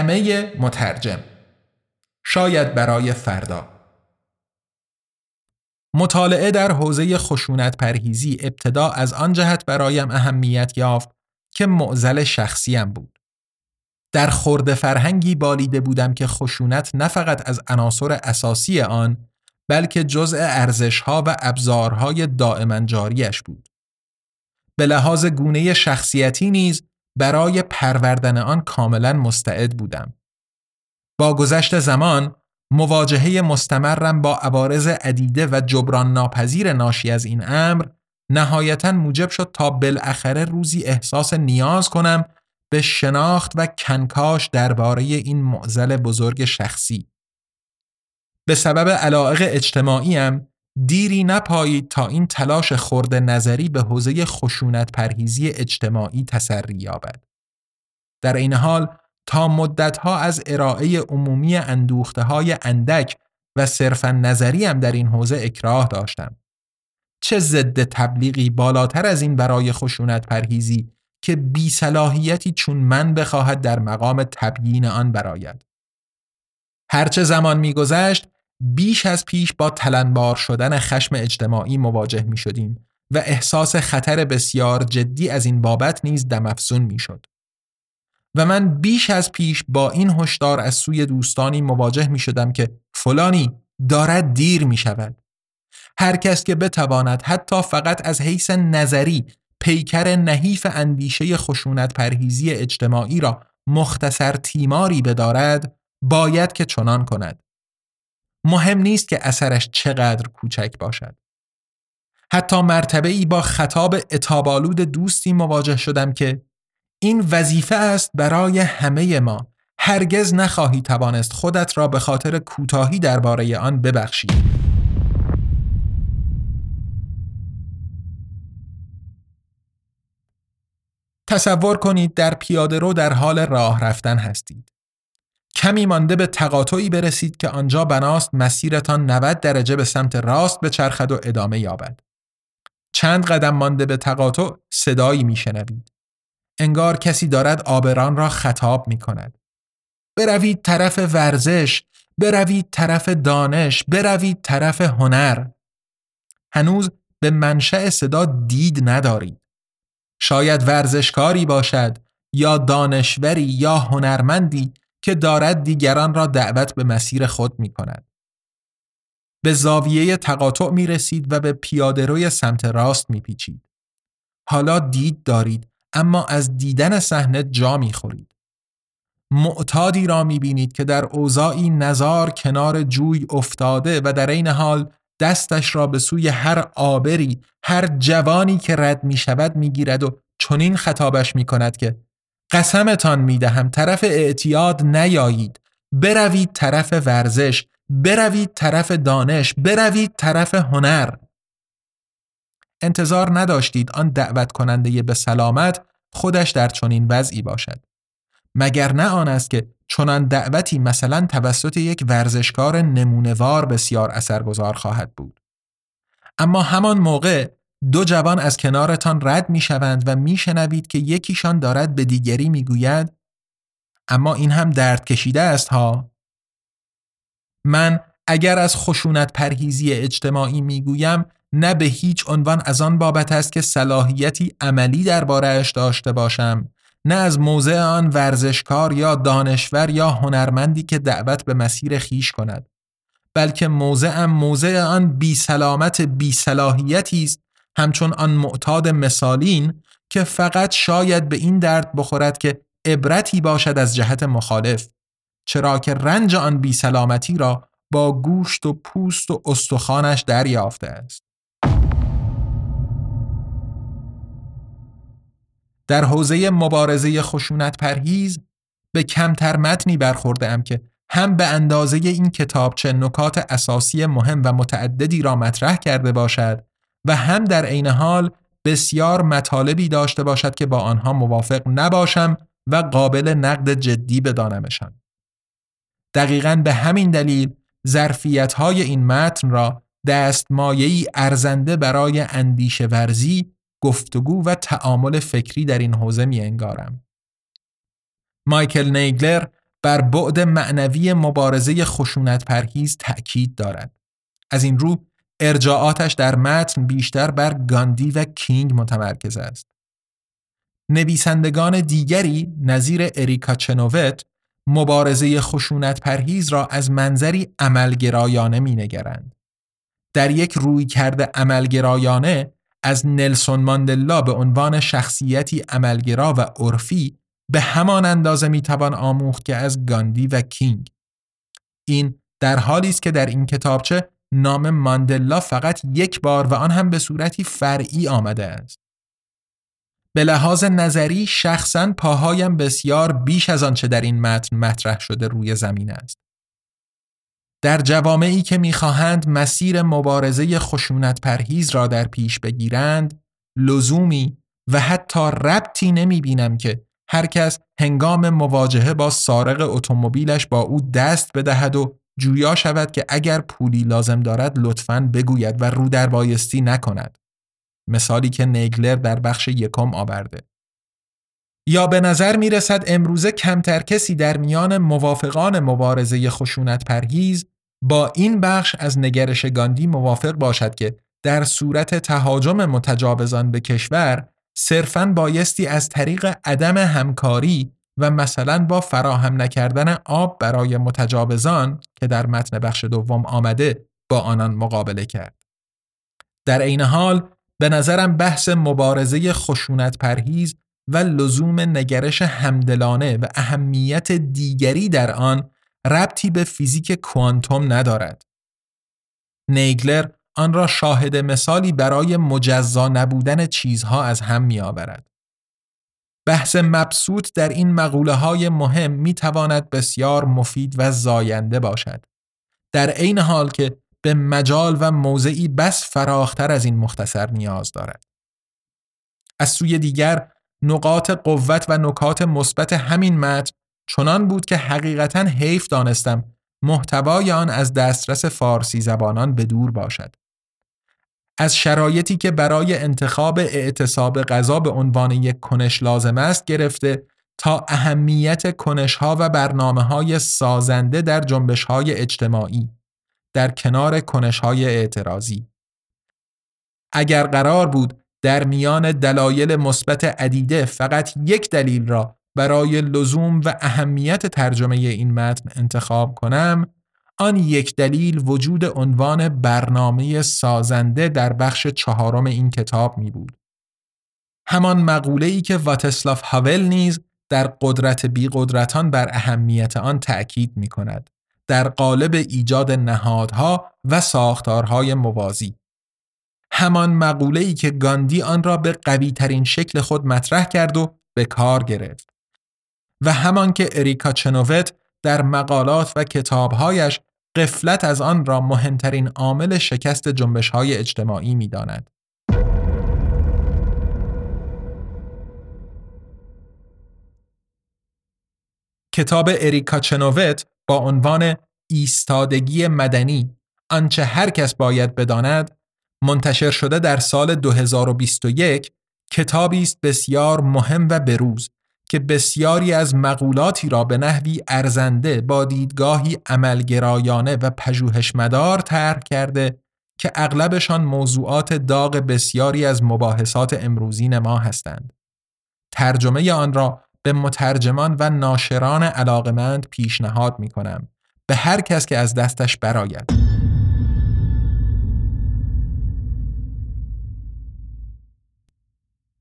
مقدمه مترجم شاید برای فردا مطالعه در حوزه خشونت پرهیزی ابتدا از آن جهت برایم اهمیت یافت که معزل شخصیم بود. در خورده فرهنگی بالیده بودم که خشونت نه فقط از عناصر اساسی آن بلکه جزء ارزشها و ابزارهای دائما جاریش بود. به لحاظ گونه شخصیتی نیز برای پروردن آن کاملا مستعد بودم. با گذشت زمان مواجهه مستمرم با عوارض عدیده و جبران ناپذیر ناشی از این امر نهایتا موجب شد تا بالاخره روزی احساس نیاز کنم به شناخت و کنکاش درباره این معزل بزرگ شخصی. به سبب علاقه اجتماعیم دیری نپایید تا این تلاش خورد نظری به حوزه خشونت پرهیزی اجتماعی تسری یابد. در این حال تا مدتها از ارائه عمومی اندوخته های اندک و صرفا نظریم در این حوزه اکراه داشتم. چه ضد تبلیغی بالاتر از این برای خشونت پرهیزی که بی صلاحیتی چون من بخواهد در مقام تبیین آن براید. هرچه زمان میگذشت بیش از پیش با تلنبار شدن خشم اجتماعی مواجه می شدیم و احساس خطر بسیار جدی از این بابت نیز دمافزون می شد. و من بیش از پیش با این هشدار از سوی دوستانی مواجه می شدم که فلانی دارد دیر می شود. هر کس که بتواند حتی فقط از حیث نظری پیکر نحیف اندیشه خشونت پرهیزی اجتماعی را مختصر تیماری بدارد باید که چنان کند. مهم نیست که اثرش چقدر کوچک باشد. حتی مرتبه ای با خطاب اتابالود دوستی مواجه شدم که این وظیفه است برای همه ما هرگز نخواهی توانست خودت را به خاطر کوتاهی درباره آن ببخشی تصور کنید در پیاده رو در حال راه رفتن هستید. کمی مانده به تقاطعی برسید که آنجا بناست مسیرتان 90 درجه به سمت راست به چرخد و ادامه یابد. چند قدم مانده به تقاطع صدایی میشنوید. انگار کسی دارد آبران را خطاب می کند. بروید طرف ورزش، بروید طرف دانش، بروید طرف هنر. هنوز به منشأ صدا دید ندارید. شاید ورزشکاری باشد یا دانشوری یا هنرمندی که دارد دیگران را دعوت به مسیر خود می کند. به زاویه تقاطع می رسید و به پیاده روی سمت راست می پیچید. حالا دید دارید اما از دیدن صحنه جا می خورید. معتادی را می بینید که در اوضاعی نزار کنار جوی افتاده و در این حال دستش را به سوی هر آبری هر جوانی که رد می شود می گیرد و چنین خطابش می کند که قسمتان می دهم طرف اعتیاد نیایید. بروید طرف ورزش. بروید طرف دانش. بروید طرف هنر. انتظار نداشتید آن دعوت کننده به سلامت خودش در چنین وضعی باشد. مگر نه آن است که چنان دعوتی مثلا توسط یک ورزشکار نمونوار بسیار اثرگذار خواهد بود. اما همان موقع دو جوان از کنارتان رد می شوند و می شنوید که یکیشان دارد به دیگری می گوید اما این هم درد کشیده است ها. من اگر از خشونت پرهیزی اجتماعی می گویم نه به هیچ عنوان از آن بابت است که صلاحیتی عملی دربارهاش داشته باشم نه از موضع آن ورزشکار یا دانشور یا هنرمندی که دعوت به مسیر خیش کند بلکه موضعم موضع آن بی سلامت بی صلاحیتی است همچون آن معتاد مثالین که فقط شاید به این درد بخورد که عبرتی باشد از جهت مخالف. چرا که رنج آن بی سلامتی را با گوشت و پوست و استخوانش دریافته است. در حوزه مبارزه خشونت پرهیز به کمتر متنی برخورده ام که هم به اندازه این کتاب چه نکات اساسی مهم و متعددی را مطرح کرده باشد و هم در عین حال بسیار مطالبی داشته باشد که با آنها موافق نباشم و قابل نقد جدی بدانمشان. دقیقا به همین دلیل ظرفیت های این متن را دستمایه‌ای ارزنده برای اندیشه ورزی گفتگو و تعامل فکری در این حوزه می انگارم. مایکل نیگلر بر بعد معنوی مبارزه خشونت پرهیز تأکید دارد. از این رو ارجاعاتش در متن بیشتر بر گاندی و کینگ متمرکز است. نویسندگان دیگری نظیر اریکا چنووت مبارزه خشونت پرهیز را از منظری عملگرایانه می نگرند. در یک روی کرده عملگرایانه از نلسون ماندلا به عنوان شخصیتی عملگرا و عرفی به همان اندازه می‌توان آموخت که از گاندی و کینگ این در حالی است که در این کتابچه نام ماندلا فقط یک بار و آن هم به صورتی فرعی آمده است. به لحاظ نظری شخصا پاهایم بسیار بیش از آنچه در این متن مطرح شده روی زمین است. در جوامعی که می‌خواهند مسیر مبارزه خشونت پرهیز را در پیش بگیرند لزومی و حتی ربطی نمی بینم که هر کس هنگام مواجهه با سارق اتومبیلش با او دست بدهد و جویا شود که اگر پولی لازم دارد لطفاً بگوید و رو در بایستی نکند. مثالی که نیگلر در بخش یکم آورده. یا به نظر می رسد امروزه کمتر کسی در میان موافقان مبارزه خشونت پرهیز با این بخش از نگرش گاندی موافق باشد که در صورت تهاجم متجاوزان به کشور صرفاً بایستی از طریق عدم همکاری و مثلا با فراهم نکردن آب برای متجاوزان که در متن بخش دوم آمده با آنان مقابله کرد. در عین حال به نظرم بحث مبارزه خشونت پرهیز و لزوم نگرش همدلانه و اهمیت دیگری در آن ربطی به فیزیک کوانتوم ندارد. نیگلر آن را شاهد مثالی برای مجزا نبودن چیزها از هم می آورد. بحث مبسوط در این مقوله های مهم می تواند بسیار مفید و زاینده باشد. در عین حال که به مجال و موضعی بس فراختر از این مختصر نیاز دارد. از سوی دیگر نقاط قوت و نکات مثبت همین متن چنان بود که حقیقتا حیف دانستم محتوای آن از دسترس فارسی زبانان به دور باشد. از شرایطی که برای انتخاب اعتصاب غذا به عنوان یک کنش لازم است گرفته تا اهمیت کنش ها و برنامه های سازنده در جنبش های اجتماعی در کنار کنش های اعتراضی. اگر قرار بود در میان دلایل مثبت عدیده فقط یک دلیل را برای لزوم و اهمیت ترجمه این متن انتخاب کنم آن یک دلیل وجود عنوان برنامه سازنده در بخش چهارم این کتاب می بود. همان مقوله ای که واتسلاف هاول نیز در قدرت بی قدرتان بر اهمیت آن تأکید می کند. در قالب ایجاد نهادها و ساختارهای موازی. همان مقوله ای که گاندی آن را به قوی ترین شکل خود مطرح کرد و به کار گرفت. و همان که اریکا چنووت در مقالات و کتابهایش قفلت از آن را مهمترین عامل شکست جنبش های اجتماعی می داند. کتاب اریکا چنووت با عنوان ایستادگی مدنی آنچه هر کس باید بداند منتشر شده در سال 2021 کتابی است بسیار مهم و بروز که بسیاری از مقولاتی را به نحوی ارزنده با دیدگاهی عملگرایانه و پژوهشمدار طرح کرده که اغلبشان موضوعات داغ بسیاری از مباحثات امروزین ما هستند. ترجمه آن را به مترجمان و ناشران علاقمند پیشنهاد می کنم به هر کس که از دستش براید.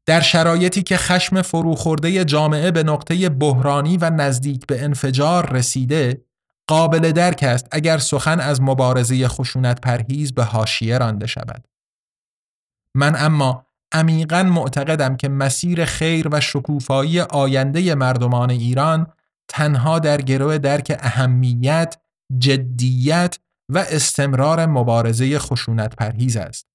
در شرایطی که خشم فروخورده جامعه به نقطه بحرانی و نزدیک به انفجار رسیده قابل درک است اگر سخن از مبارزه خشونت پرهیز به حاشیه رانده شود من اما عمیقا معتقدم که مسیر خیر و شکوفایی آینده مردمان ایران تنها در گروه درک اهمیت، جدیت و استمرار مبارزه خشونت پرهیز است.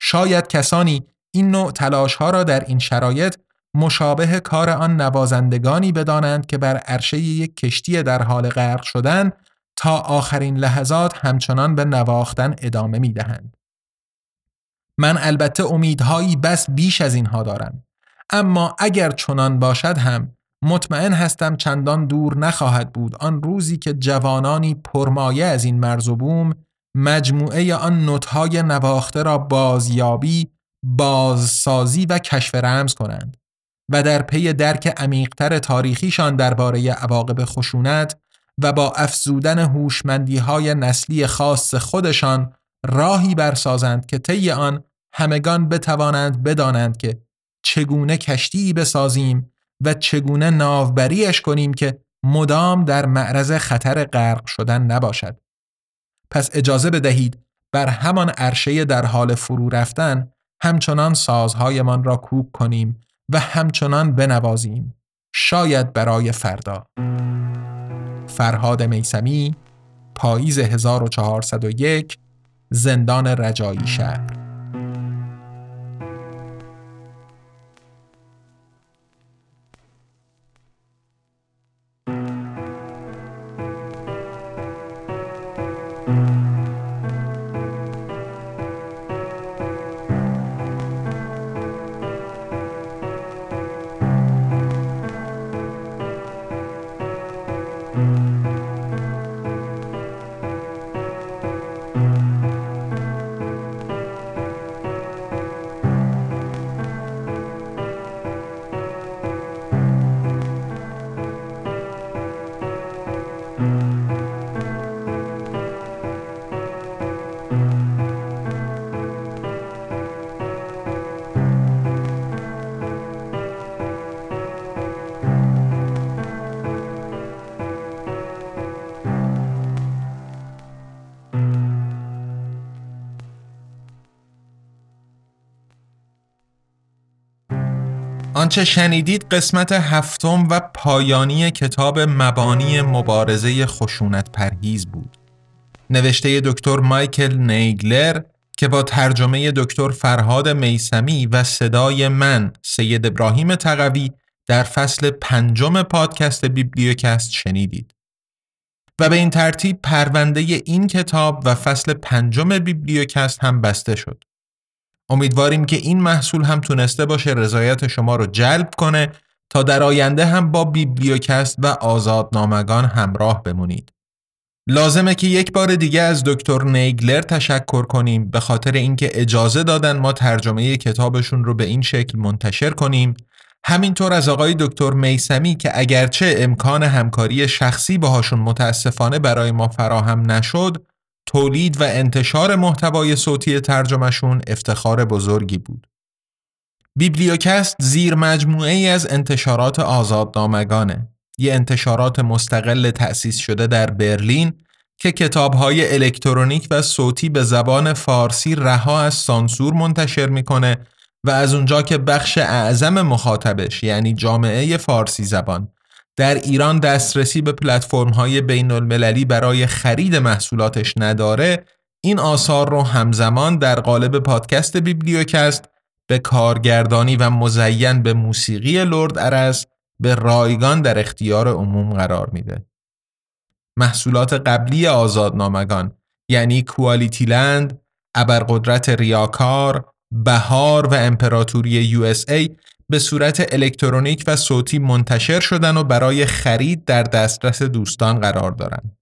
شاید کسانی این نوع تلاش ها را در این شرایط مشابه کار آن نوازندگانی بدانند که بر عرشه یک کشتی در حال غرق شدن تا آخرین لحظات همچنان به نواختن ادامه می دهند. من البته امیدهایی بس بیش از اینها دارم اما اگر چنان باشد هم مطمئن هستم چندان دور نخواهد بود آن روزی که جوانانی پرمایه از این مرز و بوم مجموعه آن نوتهای نواخته را بازیابی بازسازی و کشف رمز کنند و در پی درک عمیقتر تاریخیشان درباره عواقب خشونت و با افزودن هوشمندی های نسلی خاص خودشان راهی برسازند که طی آن همگان بتوانند بدانند که چگونه کشتی بسازیم و چگونه ناوبریش کنیم که مدام در معرض خطر غرق شدن نباشد. پس اجازه بدهید بر همان عرشه در حال فرو رفتن همچنان سازهایمان را کوک کنیم و همچنان بنوازیم شاید برای فردا. فرهاد میسمی پاییز 1401 زندان رجایی شهر. آنچه شنیدید قسمت هفتم و پایانی کتاب مبانی مبارزه خشونت پرهیز بود. نوشته دکتر مایکل نیگلر که با ترجمه دکتر فرهاد میسمی و صدای من سید ابراهیم تقوی در فصل پنجم پادکست بیبلیوکست شنیدید. و به این ترتیب پرونده این کتاب و فصل پنجم بیبلیوکست هم بسته شد. امیدواریم که این محصول هم تونسته باشه رضایت شما رو جلب کنه تا در آینده هم با بیبلیوکست و آزادنامگان همراه بمونید. لازمه که یک بار دیگه از دکتر نیگلر تشکر کنیم به خاطر اینکه اجازه دادن ما ترجمه کتابشون رو به این شکل منتشر کنیم همینطور از آقای دکتر میسمی که اگرچه امکان همکاری شخصی باهاشون متاسفانه برای ما فراهم نشد تولید و انتشار محتوای صوتی ترجمهشون افتخار بزرگی بود. بیبلیوکست زیر مجموعه ای از انتشارات آزادنامگانه. یه انتشارات مستقل تأسیس شده در برلین که کتابهای الکترونیک و صوتی به زبان فارسی رها از سانسور منتشر می‌کنه و از اونجا که بخش اعظم مخاطبش یعنی جامعه فارسی زبان در ایران دسترسی به پلتفرم های بین المللی برای خرید محصولاتش نداره این آثار رو همزمان در قالب پادکست بیبلیوکست به کارگردانی و مزین به موسیقی لرد ارز به رایگان در اختیار عموم قرار میده. محصولات قبلی آزادنامگان یعنی کوالیتی لند، ابرقدرت ریاکار، بهار و امپراتوری یو ای به صورت الکترونیک و صوتی منتشر شدن و برای خرید در دسترس دوستان قرار دارند.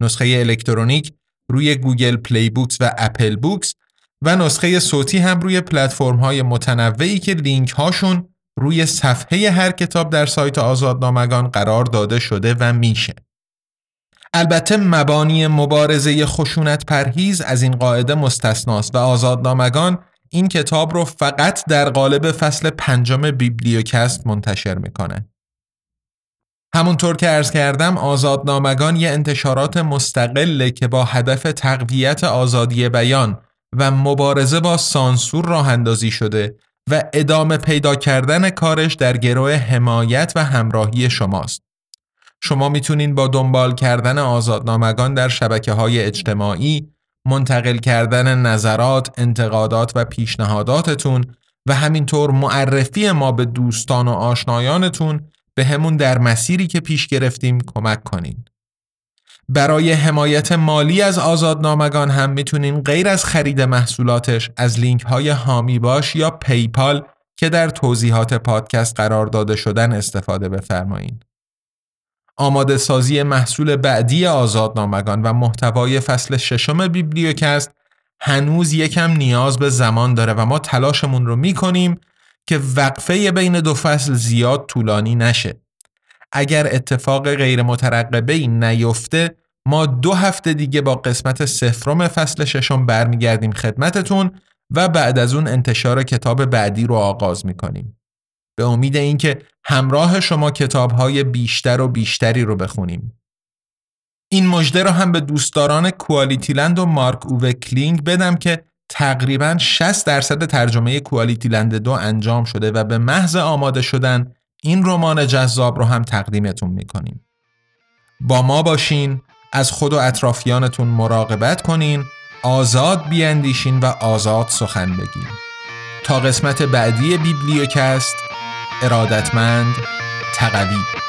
نسخه الکترونیک روی Google Play Books و Apple Books و نسخه صوتی هم روی پلتفرم های متنوعی که لینک هاشون روی صفحه هر کتاب در سایت آزادنامگان قرار داده شده و میشه. البته مبانی مبارزه خشونت پرهیز از این قاعده مستثناست و آزادنامگان این کتاب رو فقط در قالب فصل پنجم بیبلیوکست منتشر می‌کنه. همونطور که ارز کردم آزادنامگان یه انتشارات مستقله که با هدف تقویت آزادی بیان و مبارزه با سانسور راه اندازی شده و ادامه پیدا کردن کارش در گروه حمایت و همراهی شماست. شما می‌تونین با دنبال کردن آزادنامگان در شبکه های اجتماعی منتقل کردن نظرات، انتقادات و پیشنهاداتتون و همینطور معرفی ما به دوستان و آشنایانتون به همون در مسیری که پیش گرفتیم کمک کنین. برای حمایت مالی از آزادنامگان هم می‌تونین غیر از خرید محصولاتش از لینک های هامی باش یا پیپال که در توضیحات پادکست قرار داده شدن استفاده بفرمایید. آماده سازی محصول بعدی آزادنامگان و محتوای فصل ششم بیبلیوکست هنوز یکم نیاز به زمان داره و ما تلاشمون رو می‌کنیم که وقفه بین دو فصل زیاد طولانی نشه اگر اتفاق غیر مترقبه ای نیفته ما دو هفته دیگه با قسمت صفرم فصل ششم برمیگردیم خدمتتون و بعد از اون انتشار کتاب بعدی رو آغاز می‌کنیم. به امید اینکه همراه شما کتابهای بیشتر و بیشتری رو بخونیم. این مژده رو هم به دوستداران کوالیتیلند و مارک اووه کلینگ بدم که تقریبا 60 درصد ترجمه کوالیتیلند دو انجام شده و به محض آماده شدن این رمان جذاب رو هم تقدیمتون می‌کنیم. با ما باشین از خود و اطرافیانتون مراقبت کنین آزاد بیاندیشین و آزاد سخن بگین تا قسمت بعدی بیبلیوکست ارادتمند تقوی.